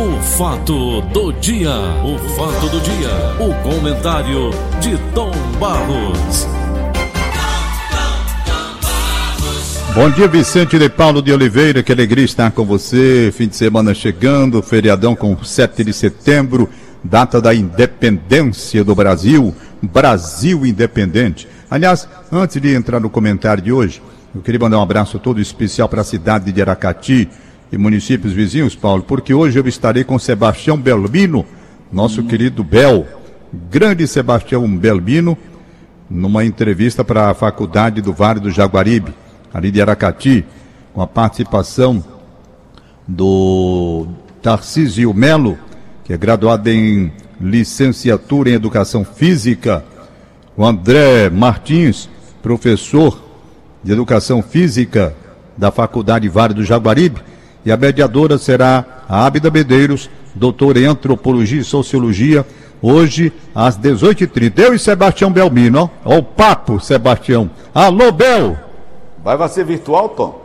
O fato do dia, o fato do dia, o comentário de Tom Barros. Bom dia, Vicente de Paulo de Oliveira, que alegria estar com você. Fim de semana chegando, feriadão com 7 de setembro, data da independência do Brasil, Brasil independente. Aliás, antes de entrar no comentário de hoje, eu queria mandar um abraço todo especial para a cidade de Aracati e municípios vizinhos, Paulo, porque hoje eu estarei com Sebastião Belmino, nosso querido Bel, grande Sebastião Belmino, numa entrevista para a Faculdade do Vale do Jaguaribe, ali de Aracati, com a participação do Tarcísio Melo, que é graduado em licenciatura em Educação Física, o André Martins, professor de Educação Física da Faculdade Vale do Jaguaribe, e a mediadora será a Ábida Medeiros, doutora em Antropologia e Sociologia, hoje às 18h30. Eu e Sebastião Belmino, ó, ó o papo, Sebastião. Alô, Bel! Vai, vai ser virtual, Tom?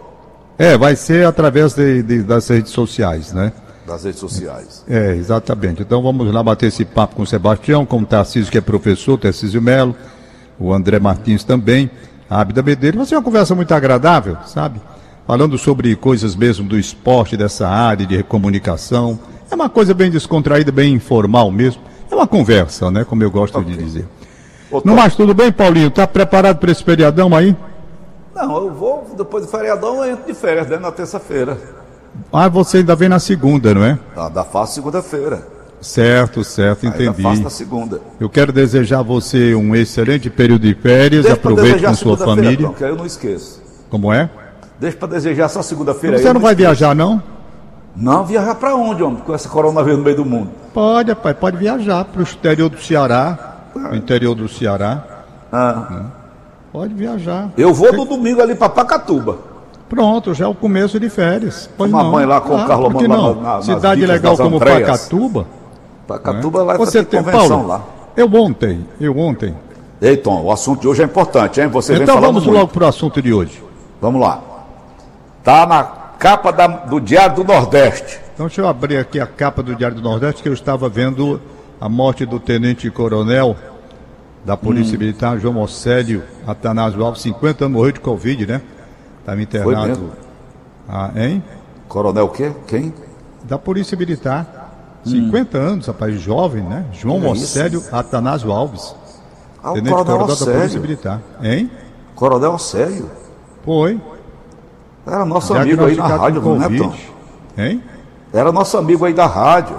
É, vai ser através de, de, das redes sociais, né? Das redes sociais. É, exatamente. Então vamos lá bater esse papo com o Sebastião, com o Tarcísio, que é professor, Tarcísio Melo, o André Martins também, a Ábida Medeiros. Vai ser uma conversa muito agradável, sabe? Falando sobre coisas mesmo do esporte, dessa área de comunicação. É uma coisa bem descontraída, bem informal mesmo. É uma conversa, né? Como eu gosto Ok. de dizer. Ô, Não mais tudo bem, Paulinho? Tá preparado para esse feriadão aí? Não, eu vou, depois do feriadão, eu entro de férias, né? Na terça-feira. Ah, você ainda vem na segunda, não é? Da, da faço segunda-feira. Certo, certo, Ainda entendi. faço na segunda. Eu quero desejar a você um excelente período de férias, Deixa aproveite com sua família. Tom, que eu não esqueço. Como é? Deixa pra desejar só segunda-feira aí. Você eu não vai viajar, não? Não, viajar pra onde, homem? Com essa coronavírus no meio do mundo. Pode, rapaz, pode viajar para o interior do Ceará. O interior do Ceará. Ah, Pode viajar. eu vou no domingo ali pra Pacatuba. Pronto, já é o começo de férias. Tomar não. banho lá com o Carlos Mano lá não? na- Cidade legal como Andréas. Pacatuba. Pacatuba lá né? Você tem Paulo, lá. eu ontem, eu ontem. Ei, Tom, o assunto de hoje é importante, hein? Você vem Então falando vamos muito. logo para o assunto de hoje. Vamos lá. Tá na capa da- do Diário do Nordeste. Então deixa eu abrir aqui a capa do Diário do Nordeste que eu estava vendo a morte do Tenente Coronel da Polícia Militar, João Mocélio Atanásio Alves, 50 anos, morreu de Covid, né? Estava internado. Ah, hein? Coronel o quê? Quem? Da Polícia Militar. 50 anos, rapaz, jovem, né? João Que é Mocélio Atanásio Alves. Ah, Tenente Coronel Coronel da Polícia. Militar. Hein? Coronel Ossério. Foi. Era nosso amigo aí Diagnosticado rádio, não é, Tom? Hein? Era nosso amigo aí da rádio.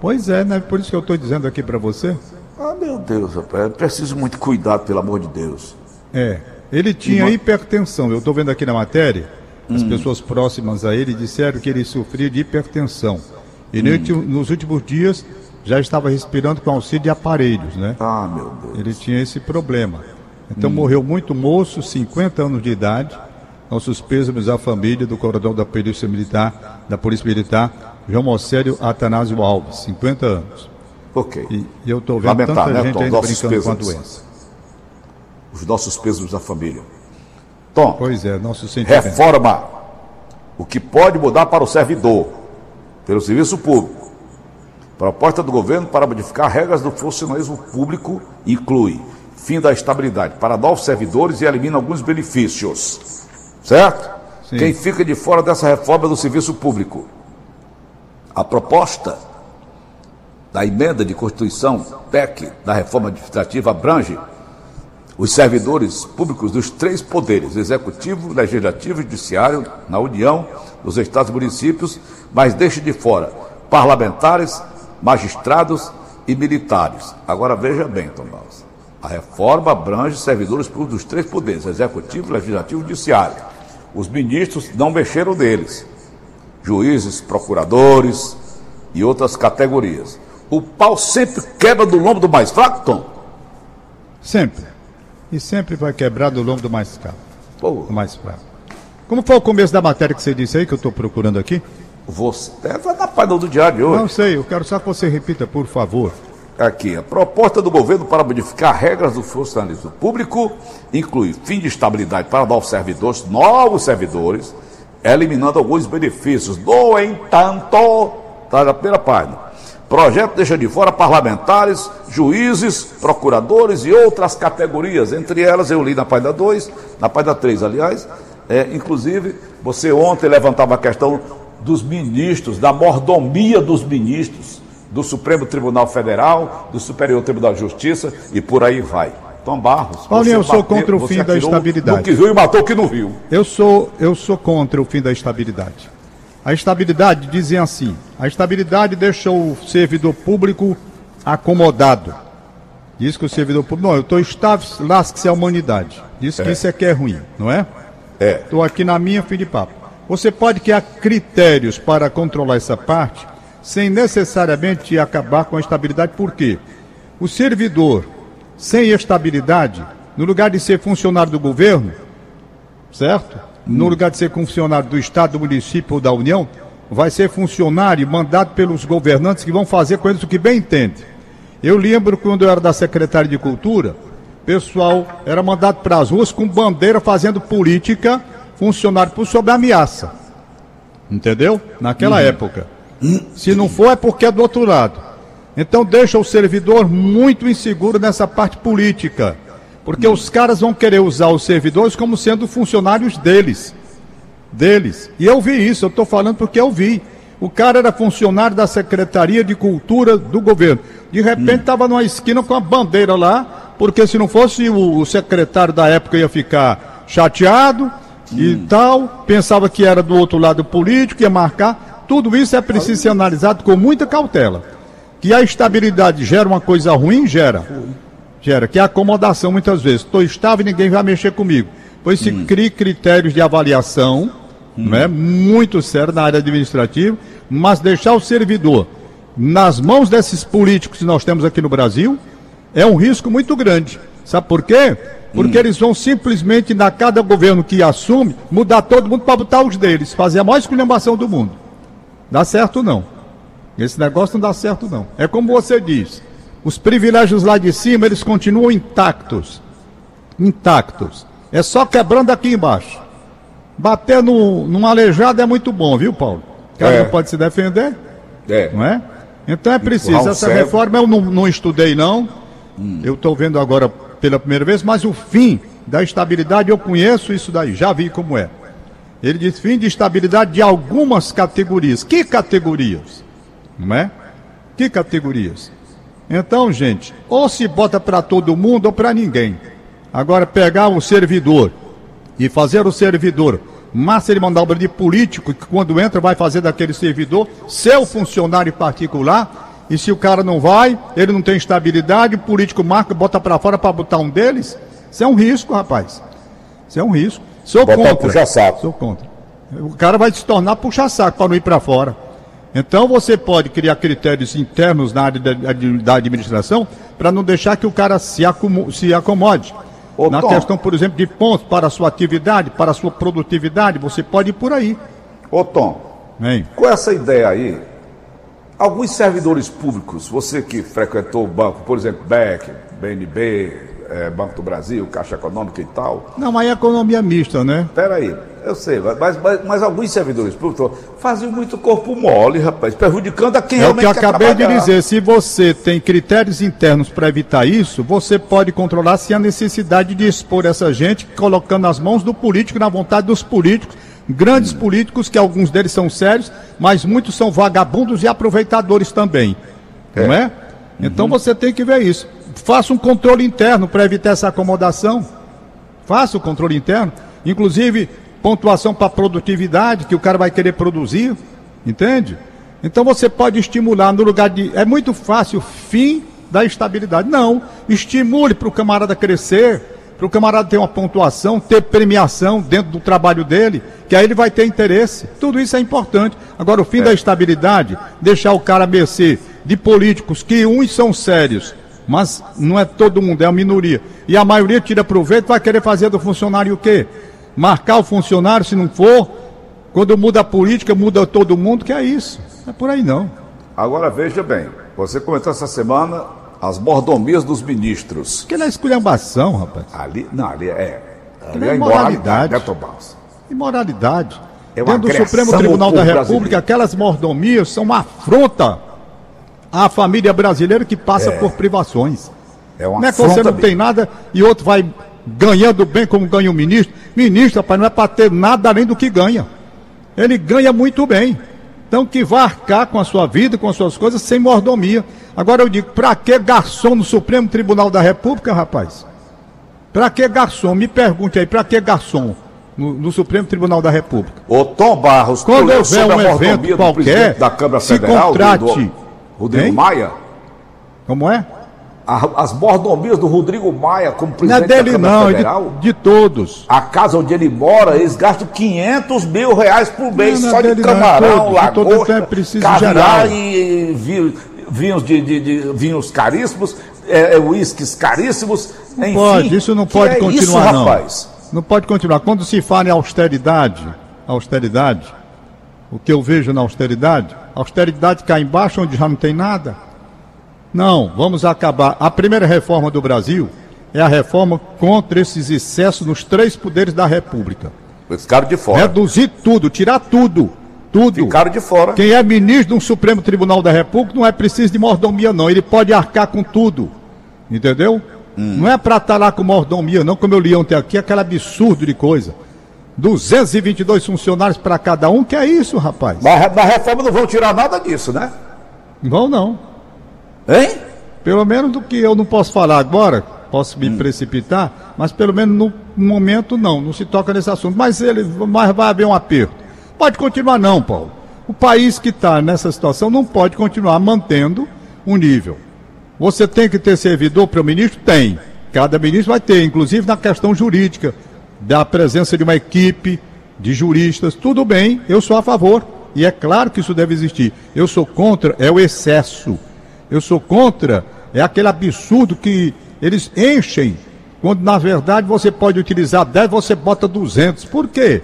Pois é, né? Por isso que eu estou dizendo aqui para você. Ah, meu Deus, rapaz. Preciso muito cuidado, pelo amor de Deus. É, ele tinha hipertensão. Eu estou vendo aqui na matéria, as Hum. pessoas próximas a ele disseram que ele sofria de hipertensão. E Hum. nos últimos dias já estava respirando com auxílio de aparelhos, né? Ah, meu Deus. Ele tinha esse problema. Então Hum. morreu muito moço, 50 anos de idade. Nossos pêsames à família do coronel da Polícia Militar, da Polícia Militar, João Mocélio Atanásio Alves, 50 anos. Ok. E, e eu estou vendo Lamentável, tanta né, gente Tom? ainda brincando com a pêsames. doença. Os nossos pesos da família. Tom, Pois é, nosso sentimento. reforma. O que pode mudar para o servidor, pelo serviço público. Proposta do governo para modificar regras do funcionalismo público inclui fim da estabilidade para novos servidores e elimina alguns benefícios. Certo? Sim. Quem fica de fora dessa reforma é do serviço público? A proposta da emenda de Constituição, PEC, da reforma administrativa abrange os servidores públicos dos três poderes, executivo, legislativo e judiciário, na União, nos estados e municípios, mas deixa de fora parlamentares, magistrados e militares. Agora veja bem, Tomás. A reforma abrange servidores públicos dos três poderes, executivo, legislativo e judiciário. Os ministros não mexeram neles. Juízes, procuradores e outras categorias. O pau sempre quebra do lombo do mais fraco, Tom? Sempre. E sempre vai quebrar do lombo do mais Pô, do mais fraco. Como foi o começo da matéria que você disse aí, que eu estou procurando aqui? Você é na página do diário de hoje. Não sei, eu quero só que você repita, por favor. Aqui, a proposta do governo para modificar regras do funcionalismo público inclui fim de estabilidade para novos servidores, novos servidores, eliminando alguns benefícios. No entanto, está na primeira página. Projeto deixa de fora parlamentares, juízes, procuradores e outras categorias. Entre elas, eu li na página 2, na página 3, aliás. É, inclusive, você ontem levantava a questão dos ministros, da mordomia dos ministros, do Supremo Tribunal Federal, do Superior Tribunal de Justiça e por aí vai. Tom Barros. Paulinho, eu sou bateu, contra o fim da estabilidade. O que viu e matou o que não viu. Eu sou, eu sou contra o fim da estabilidade. A estabilidade, dizem assim, a estabilidade deixa o servidor público acomodado. Diz que o servidor público. Não, eu estou estável, lasque-se a humanidade. Diz que é. isso é que é ruim, não é? É. Estou aqui na minha, fim de papo. Você pode criar critérios para controlar essa parte, sem necessariamente acabar com a estabilidade, por quê? O servidor sem estabilidade, no lugar de ser funcionário do governo, certo? no lugar de ser funcionário do Estado, do município ou da União, vai ser funcionário mandado pelos governantes que vão fazer com eles o que bem entende. Eu lembro quando eu era da Secretaria de Cultura, pessoal era mandado para as ruas com bandeira fazendo política, funcionário por sob ameaça. Entendeu? Naquela uhum. época. Se não for, é porque é do outro lado. Então deixa o servidor muito inseguro nessa parte política. Porque os caras vão querer usar os servidores como sendo funcionários deles. Deles. E eu vi isso, eu estou falando porque eu vi. O cara era funcionário da Secretaria de Cultura do governo. De repente estava hum. numa esquina com a bandeira lá, porque se não fosse o, o secretário da época ia ficar chateado hum. e tal, pensava que era do outro lado político, ia marcar. Tudo isso é preciso ser analisado com muita cautela. Que a estabilidade gera uma coisa ruim, gera gera, que é acomodação muitas vezes. Estou estável e ninguém vai mexer comigo. Pois se hum. cria critérios de avaliação, hum. né, muito sério na área administrativa, mas deixar o servidor nas mãos desses políticos que nós temos aqui no Brasil é um risco muito grande. Sabe por quê? Porque hum. eles vão simplesmente, na cada governo que assume, mudar todo mundo para botar os deles, fazer a maior esculhambação do mundo. Dá certo não. Esse negócio não dá certo não. É como você diz. Os privilégios lá de cima, eles continuam intactos. Intactos. É só quebrando aqui embaixo. Bater no, num aleijado é muito bom, viu, Paulo? O cara é. não pode se defender. É. Não é? Então é preciso. Essa reforma eu não, não estudei, não. Hum. Eu estou vendo agora pela primeira vez, mas o fim da estabilidade eu conheço isso daí, já vi como é. Ele diz fim de estabilidade de algumas categorias. Que categorias? Não é? Que categorias? Então, gente, ou se bota para todo mundo ou para ninguém. Agora, pegar o servidor e fazer o servidor massa de manobra de político, que quando entra vai fazer daquele servidor seu funcionário particular, e se o cara não vai, ele não tem estabilidade, o político marca, bota para fora para botar um deles, isso é um risco, rapaz. Isso é um risco. Sou Botar contra. Puxa saco. Sou contra. O cara vai se tornar puxa-saco para não ir para fora. Então você pode criar critérios internos na área da, administração para não deixar que o cara se, se acomode. Ô, na Tom, questão, por exemplo, de pontos para a sua atividade, para a sua produtividade, você pode ir por aí. Ô Tom, Vem. com essa ideia aí, alguns servidores públicos, você que frequentou o banco, por exemplo, BEC, BNB, é, Banco do Brasil, Caixa Econômica e tal. Não, mas é economia mista, né? Peraí, eu sei, mas, mas, mas alguns servidores públicos faziam muito corpo mole, rapaz, prejudicando a quem é realmente É o que eu acabei de dizer, se você tem critérios internos para evitar isso, você pode controlar se há necessidade de expor essa gente, colocando nas mãos do político, na vontade dos políticos, grandes hum. políticos, que alguns deles são sérios, mas muitos são vagabundos e aproveitadores também. É. Não é? Então uhum. você tem que ver isso. Faça um controle interno para evitar essa acomodação. Faça o controle interno. Inclusive, pontuação para produtividade, que o cara vai querer produzir. Entende? Então você pode estimular no lugar de. É muito fácil, fim da estabilidade. Não. Estimule para o camarada crescer, para o camarada ter uma pontuação, ter premiação dentro do trabalho dele, que aí ele vai ter interesse. Tudo isso é importante. Agora, o fim é. da estabilidade, deixar o cara mercê de políticos que uns são sérios mas não é todo mundo, é a minoria. E a maioria tira proveito, vai querer fazer do funcionário o quê? Marcar o funcionário, se não for. Quando muda a política, muda todo mundo, que é isso. Não é por aí não. Agora veja bem, você comentou essa semana as mordomias dos ministros. Que é esculhambação, rapaz. Ali, não, ali é. Ali é, é imoralidade. Imoralidade. é dentro do Supremo Tribunal da República, brasileiro. aquelas mordomias são uma afronta à família brasileira que passa é. por privações. É uma não é que você não tem nada e outro vai ganhando bem como ganha o ministro. Ministro, rapaz, não é para ter nada além do que ganha. Ele ganha muito bem. Então que vá arcar com a sua vida, com as suas coisas, sem mordomia. Agora eu digo, para que garçom no Supremo Tribunal da República, rapaz? Para que garçom? Me pergunte aí, para que garçom no, no, Supremo Tribunal da República? Ô Tom Barros, quando houver um evento qualquer, da Câmara Federal, se contrate. Do, Rodrigo hein? Maia? Como é? as mordomias do Rodrigo Maia como presidente não é dele, não, Federal. É de, de, todos. A casa onde ele mora, eles gastam 500 mil reais por mês não, só não é de camarão, não, é lagosta, é caviar e vinhos, de, de, de, vinhos caríssimos, é, uísques caríssimos, enfim. Pode, isso não pode continuar, isso, não. Rapaz? Não pode continuar. Quando se fala em austeridade, austeridade, o que eu vejo na austeridade, austeridade cai embaixo onde já não tem nada. Não, vamos acabar. A primeira reforma do Brasil é a reforma contra esses excessos nos três poderes da República. Ficaram de fora. Reduzir tudo, tirar tudo. Tudo. Ficaram de fora. Quem é ministro do Supremo Tribunal da República não é preciso de mordomia, não. Ele pode arcar com tudo. Entendeu? Hum. Não é para estar tá lá com mordomia, não, como eu li ontem aqui, aquele absurdo de coisa. 222 funcionários para cada um, que é isso, rapaz? Mas na reforma não vão tirar nada disso, né? Vão não. Hein? Pelo menos do que eu não posso falar agora, posso me hum. precipitar, mas pelo menos no momento não, não se toca nesse assunto. Mas ele mas vai haver um aperto. Pode continuar não, Paulo. O país que está nessa situação não pode continuar mantendo um nível. Você tem que ter servidor para o ministro? Tem. Cada ministro vai ter, inclusive na questão jurídica, da presença de uma equipe de juristas. Tudo bem, eu sou a favor. E é claro que isso deve existir. Eu sou contra, é o excesso. Eu sou contra, é aquele absurdo que eles enchem, quando na verdade você pode utilizar 10, você bota 200. Por quê?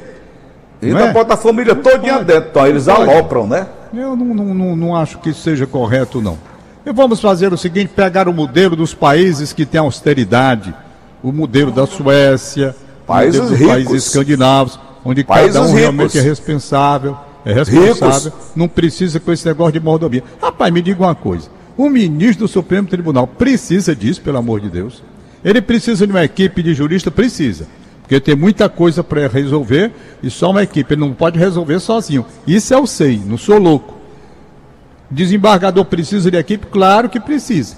Ainda é? bota a família toda dentro, então eles alopram, né? Eu não, não, não, não acho que isso seja correto, não. E vamos fazer o seguinte: pegar o modelo dos países que têm austeridade, o modelo da Suécia, países ricos. países escandinavos, onde países cada um ricos. realmente é responsável, é responsável, ricos. não precisa com esse negócio de mordomia. Rapaz, me diga uma coisa: o ministro do Supremo Tribunal precisa disso, pelo amor de Deus. Ele precisa de uma equipe de jurista? Precisa. Porque tem muita coisa para resolver e só uma equipe. Ele não pode resolver sozinho. Isso eu sei, não sou louco. Desembargador precisa de equipe? Claro que precisa.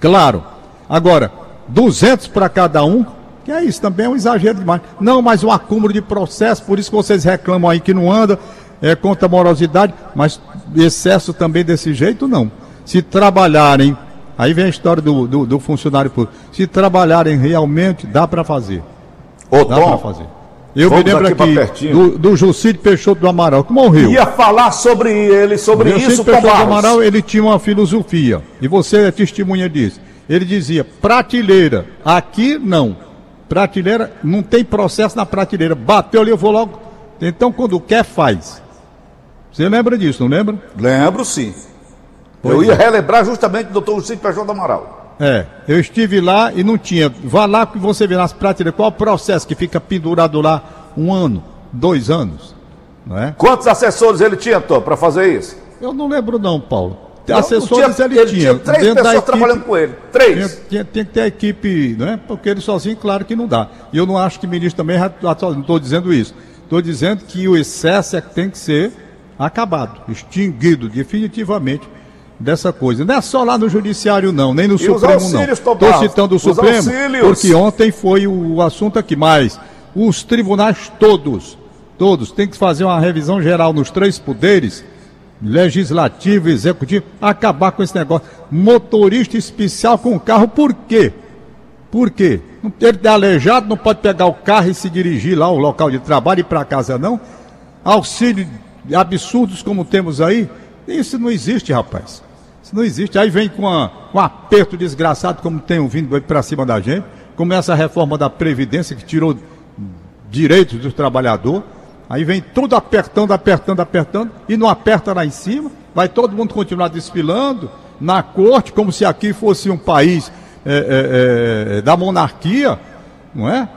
Claro. Agora, 200 para cada um, que é isso, também é um exagero demais. Não, mas um acúmulo de processo, por isso que vocês reclamam aí que não anda, é contra a morosidade, mas excesso também desse jeito, não se trabalharem, aí vem a história do, do, do funcionário público, se trabalharem realmente, dá para fazer. Ô, dá para fazer. Eu me lembro aqui, aqui do, do Jucílio Peixoto do Amaral, que morreu. Ia falar sobre ele, sobre o isso, Peixoto do Amaral, ele tinha uma filosofia, e você é testemunha disso. Ele dizia, prateleira, aqui não. Prateleira, não tem processo na prateleira. Bateu ali, eu vou logo. Então, quando quer, faz. Você lembra disso, não lembra? Lembro sim. Pois eu ia é. relembrar justamente do doutor Lucídio Peixoto Amaral. É, eu estive lá e não tinha. Vá lá que você vê nas prateleiras qual o processo que fica pendurado lá um ano, dois anos. Não é? Quantos assessores ele tinha, Tom, para fazer isso? Eu não lembro não, Paulo. Não, assessores tinha, ele, ele, tinha. três pessoas equipe, trabalhando com ele. Três. Tinha, tinha, que ter a equipe, não é? Porque ele sozinho, claro que não dá. E eu não acho que o ministro também, não estou dizendo isso. Estou dizendo que o excesso é que tem que ser acabado, extinguido definitivamente dessa coisa. Não é só lá no Judiciário, não, nem no e Supremo, não. Estou citando o Supremo, porque ontem foi o assunto aqui, mas os tribunais todos, todos, têm que fazer uma revisão geral nos três poderes, legislativo, executivo, acabar com esse negócio. Motorista especial com carro, por quê? Por quê? Ele é aleijado, não pode pegar o carro e se dirigir lá ao local de trabalho e para casa, não? Auxílio absurdos como temos aí, isso não existe, rapaz. Isso não existe. Aí vem com, a, com um aperto desgraçado, como tem vindo para cima da gente. Começa a reforma da Previdência, que tirou direitos do trabalhador. Aí vem tudo apertando, apertando, apertando, e não aperta lá em cima. Vai todo mundo continuar desfilando na corte, como se aqui fosse um país é, é, é, da monarquia, não é?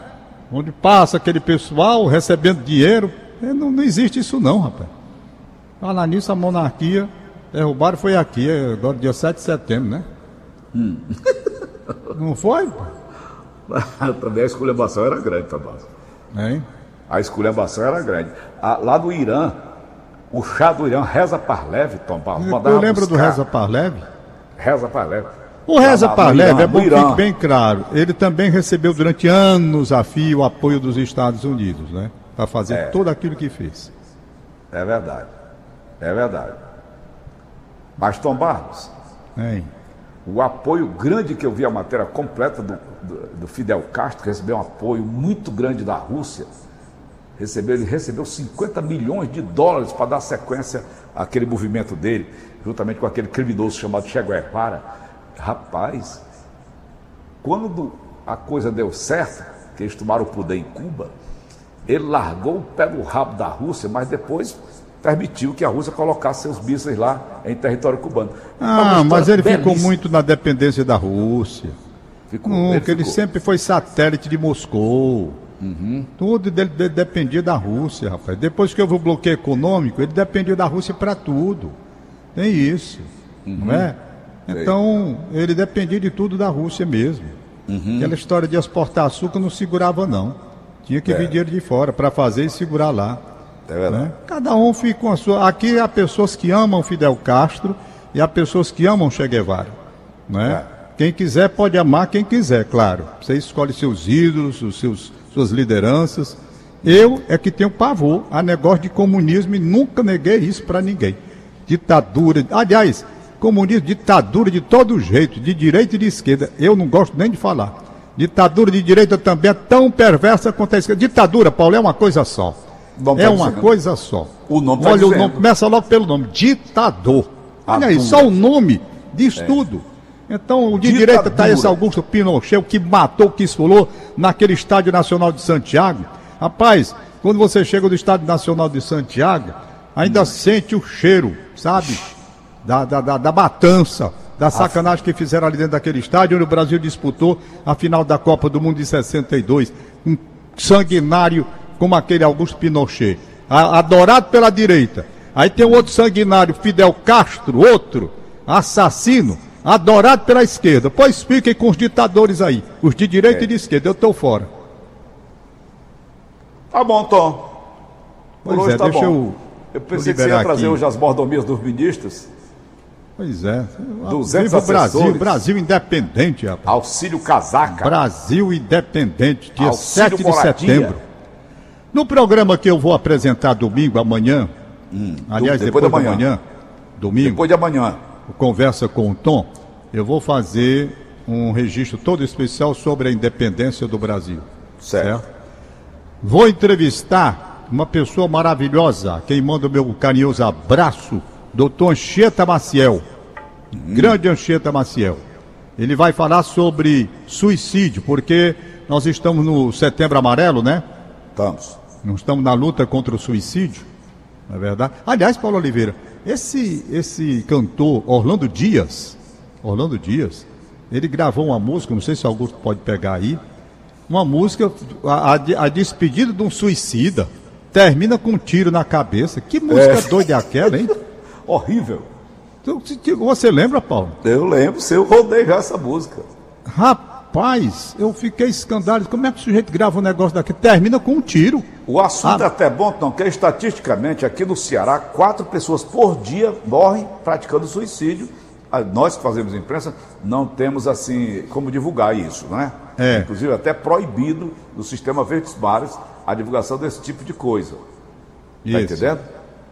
Onde passa aquele pessoal recebendo dinheiro É, não, não existe isso não, rapaz. Falar nisso, a monarquia derrubaram foi aqui, é agora dia 7 de setembro, né? Hum. Não foi? Também a esculhambação era grande, Tabasco. Hein? A esculhambação era grande. Ah, lá no Irã, o chá do Irã, Reza Parlev, Tom Barros, Eu lembro buscar. do Reza Parlev? Reza Parlev. O Reza Parlev, é bom que fique bem claro, ele também recebeu durante anos a fio o apoio dos Estados Unidos, né? Para fazer é. tudo aquilo que fez. É verdade. É verdade. Mas, Tom Barros, é. o apoio grande que eu vi a matéria completa do, do, do Fidel Castro, que recebeu um apoio muito grande da Rússia, recebeu, ele recebeu 50 milhões de dólares para dar sequência àquele movimento dele, juntamente com aquele criminoso chamado Che Guevara. Rapaz, quando a coisa deu certo, que eles tomaram o poder em Cuba, ele largou o pé do rabo da Rússia, mas depois permitiu que a Rússia colocasse seus mísseis lá em território cubano. Ah, mas ele belíssima. ficou muito na dependência da Rússia. Ficou, Nunca, ele, ficou. ele sempre foi satélite de Moscou. Uhum. Tudo dele, dele, dependia da Rússia, rapaz. Depois que houve o bloqueio econômico, ele dependia da Rússia para tudo. Tem isso, uhum. não é? Então, ele dependia de tudo da Rússia mesmo. Uhum. Aquela história de exportar açúcar não segurava, não. Tinha que é. vir dinheiro de fora para fazer e segurar lá. É né? Cada um fica com a sua. Aqui há pessoas que amam Fidel Castro e há pessoas que amam Che Guevara. Né? É. Quem quiser pode amar quem quiser, claro. Você escolhe seus ídolos, os seus, suas lideranças. Eu é que tenho pavor a negócio de comunismo e nunca neguei isso para ninguém. Ditadura. Aliás, comunismo, ditadura de todo jeito, de direita e de esquerda. Eu não gosto nem de falar. Ditadura de direita também é tão perversa quanto a esquerda. Ditadura, Paulo, é uma coisa só é uma coisa só. O nome tá Olha, dizendo. o nome começa logo pelo nome, ditador. Olha aí, só o nome diz é. tudo. Então, o de Ditadura. direita está esse Augusto Pinochet, o que matou, que esfolou naquele Estádio Nacional de Santiago. Rapaz, quando você chega do Estádio Nacional de Santiago, ainda hum. sente o cheiro, sabe? Da, da, da, da matança, da sacanagem que fizeram ali dentro daquele estádio, onde o Brasil disputou a final da Copa do Mundo de 62. Um sanguinário como aquele Augusto Pinochet, adorado pela direita. Aí tem um outro sanguinário, Fidel Castro, outro assassino, adorado pela esquerda. Pois fiquem com os ditadores aí, os de direita é. e de esquerda, eu estou fora. Tá bom, Tom. Por pois hoje é, tá deixa bom. eu. Eu pensei que você ia trazer aqui. hoje as mordomias dos ministros. Pois é. 200 Viva Brasil, Brasil independente, rapaz. Auxílio casaca. Brasil independente, dia Auxílio 7 de moradia. setembro. No programa que eu vou apresentar domingo, amanhã, hum, aliás, depois, depois da manhã, domingo, depois de amanhã, conversa com o Tom, eu vou fazer um registro todo especial sobre a independência do Brasil. Certo. certo? Vou entrevistar uma pessoa maravilhosa, quem manda o meu carinhoso abraço, doutor Anchieta Maciel. Hum. Grande Anchieta Maciel. Ele vai falar sobre suicídio, porque nós estamos no setembro amarelo, né? Estamos. Não estamos na luta contra o suicídio, não é verdade? Aliás, Paulo Oliveira, esse, esse cantor Orlando Dias, Orlando Dias, ele gravou uma música, não sei se o Augusto pode pegar aí, uma música, a, a, despedida de um suicida, termina com um tiro na cabeça. Que música é. doida é aquela, hein? Horrível. Você lembra, Paulo? Eu lembro, eu rodei já essa música. Rapaz eu fiquei escandalizado. Como é que o sujeito grava um negócio daqui? Termina com um tiro. O assunto ah. é até bom, não, que estatisticamente aqui no Ceará, quatro pessoas por dia morrem praticando suicídio. Nós que fazemos imprensa não temos assim como divulgar isso, não é? Inclusive até proibido no sistema Verdes Bares a divulgação desse tipo de coisa. Está entendendo?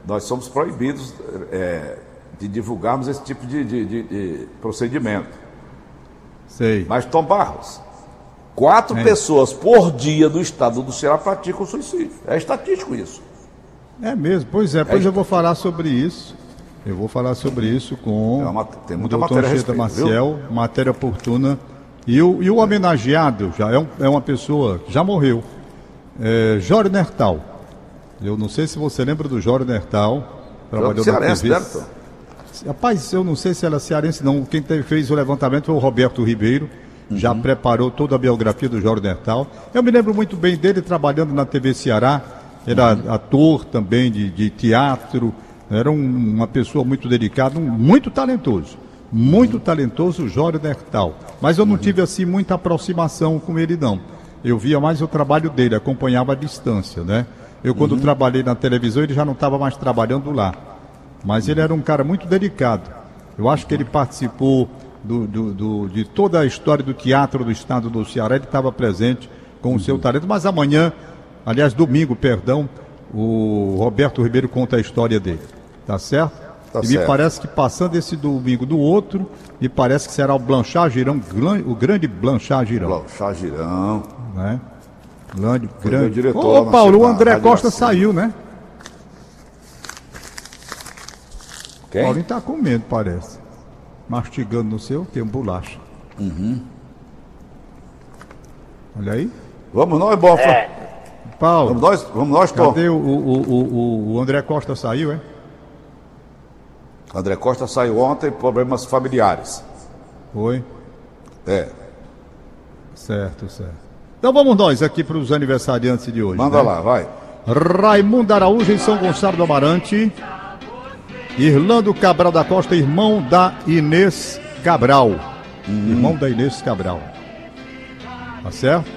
Nós somos proibidos é, de divulgarmos esse tipo de, de, de, de procedimento. Sei. Mas, Tom Barros, quatro é. pessoas por dia do estado do Ceará praticam suicídio. É estatístico isso. É mesmo, pois é, pois é eu vou falar sobre isso. Eu vou falar sobre isso com é uma, tem muita o doutor Anchieta Maciel, viu? matéria oportuna. E o, e o homenageado já é, um, é uma pessoa que já morreu. É, Jorge Nertal. Eu não sei se você lembra do Jorge Nertal. Trabalhou na TV. Certo? Rapaz, eu não sei se ela é cearense, não. Quem fez o levantamento foi o Roberto Ribeiro. Uhum. Já preparou toda a biografia do Jorge Nertal. Eu me lembro muito bem dele trabalhando na TV Ceará era ator também de, de teatro, era um, uma pessoa muito dedicada, um, muito talentoso. Muito talentoso, o Jório Nertal. Mas eu não tive assim muita aproximação com ele, não. Eu via mais o trabalho dele, acompanhava a distância, né? Eu, quando uhum. trabalhei na televisão, ele já não estava mais trabalhando lá. Mas ele era um cara muito delicado. Eu acho que ele participou do, do, do, de toda a história do teatro do estado do Ceará, ele estava presente com o seu talento. Mas amanhã, aliás, domingo, perdão, o Roberto Ribeiro conta a história dele. Tá certo? Tá e certo. me parece que passando esse domingo do outro, me parece que será o Blanchard Girão, o grande Blanchard Girão. Blanchard Girão. Né? Grande, grande. Diretor Ô, Paulo, o André Costa saiu, né? Quem? Paulinho está comendo, parece mastigando no seu, tem um bolacha. Uhum. Olha aí. Vamos nós, Bofa. É. Paulo. Vamos nós, vamos nós, Tom. Cadê o, o, o, o, André Costa saiu, é? André Costa saiu ontem, problemas familiares. Foi? É. Certo, certo. Então vamos nós aqui para os aniversariantes de hoje. Manda né? lá, vai. Raimundo Araújo em São Gonçalo do Amarante. Irlando Cabral da Costa, irmão da Inês Cabral. Hum. Irmão da Inês Cabral. Tá certo?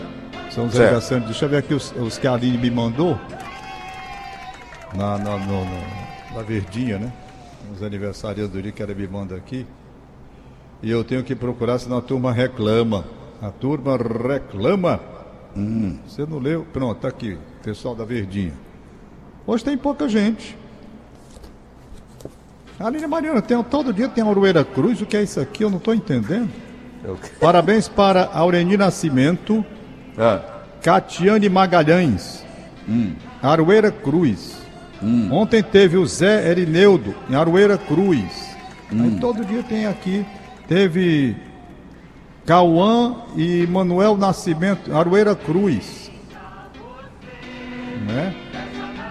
São os aniversários. Deixa eu ver aqui os, os que a Aline me mandou. Na, na, no, no, na verdinha, né? Os aniversários do dia que ela me manda aqui. E eu tenho que procurar, senão a turma reclama. A turma reclama. Hum. Você não leu? Pronto, tá aqui. Pessoal da Verdinha. Hoje tem pouca gente. Aline Mariana, tem, todo dia tem Auroeira Cruz, o que é isso aqui? Eu não estou entendendo. É Parabéns para Aureni Nascimento, ah. Catiane Magalhães, hum. Aroeira Cruz. Hum. Ontem teve o Zé Erineudo, em Aroeira Cruz. Hum. Aí todo dia tem aqui. Teve Cauã e Manuel Nascimento, Aroeira Cruz. Né?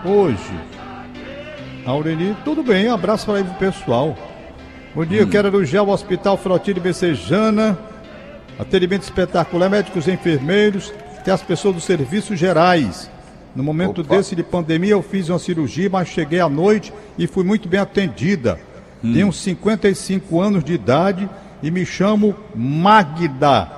Hoje. Aureli, tudo bem, um abraço para aí pro pessoal. Bom dia, hum. eu quero elogiar o Hospital Frotile Becejana, atendimento espetacular, médicos e enfermeiros, até as pessoas dos serviços gerais. No momento Opa. desse de pandemia, eu fiz uma cirurgia, mas cheguei à noite e fui muito bem atendida. Hum. Tenho 55 anos de idade e me chamo Magda.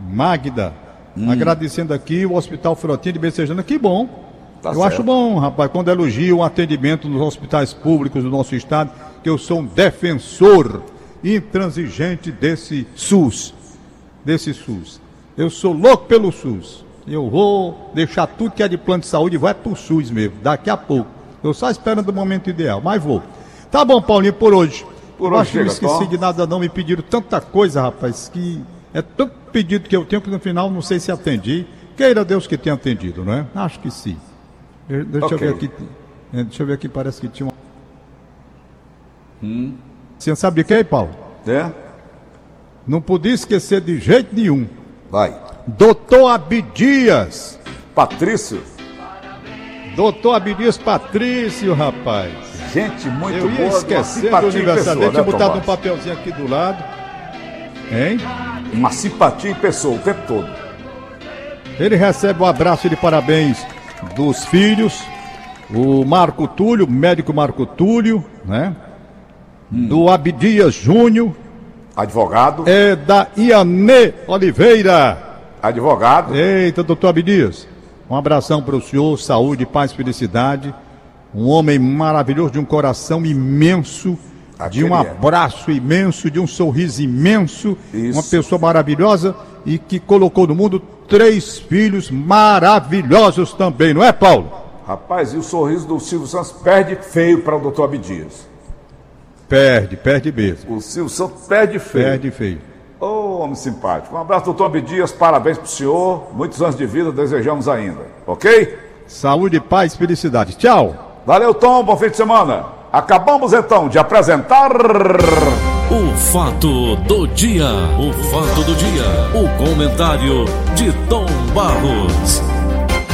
Magda. Hum. Agradecendo aqui o Hospital Frotile Becejana. Que bom Tá eu certo. acho bom, rapaz, quando elogio o atendimento nos hospitais públicos do nosso estado, que eu sou um defensor intransigente desse SUS. Desse SUS. Eu sou louco pelo SUS. Eu vou deixar tudo que é de plano de saúde e vai pro SUS mesmo, daqui a pouco. Eu só esperando o momento ideal, mas vou. Tá bom, Paulinho, por hoje. Por hoje. Acho que não esqueci de nada, não. Me pediram tanta coisa, rapaz, que é tanto pedido que eu tenho que no final não sei se atendi. Queira Deus que tenha atendido, não é? Acho que sim. Deixa okay. eu ver aqui. É, deixa eu ver aqui, parece que tinha uma. Hum. Você sabe de quem, Paulo? É? Não podia esquecer de jeito nenhum. Vai. Doutor Abidias. Patrício. Doutor Abidias Patrício, rapaz. Gente, muito Eu ia boa, esquecer do aniversário tinha né, botado um papelzinho aqui do lado. Hein? Uma simpatia em pessoa o tempo todo. Ele recebe um abraço de parabéns dos filhos, o Marco Túlio, médico Marco Túlio, né? Hum. Do Abdias Júnior. Advogado. É da Ianê Oliveira. Advogado. Eita, doutor Abdias. Um abração para o senhor, saúde, paz, felicidade. Um homem maravilhoso, de um coração imenso, Aquele de um é. abraço é. imenso, de um sorriso imenso. Isso. Uma pessoa maravilhosa e que colocou no mundo três filhos maravilhosos também, não é, Paulo? Rapaz, e o sorriso do Silvio Santos perde feio para o doutor Abdias. Perde, perde mesmo. O Silvio Santos perde feio. Perde feio. Ô, oh, homem simpático. Um abraço, doutor Abdias, parabéns para o senhor. Muitos anos de vida desejamos ainda, ok? Saúde, paz, felicidade. Tchau. Valeu, Tom, bom fim de semana. Acabamos então de apresentar. O fato do dia. O fato do dia. O comentário de Tom Barros.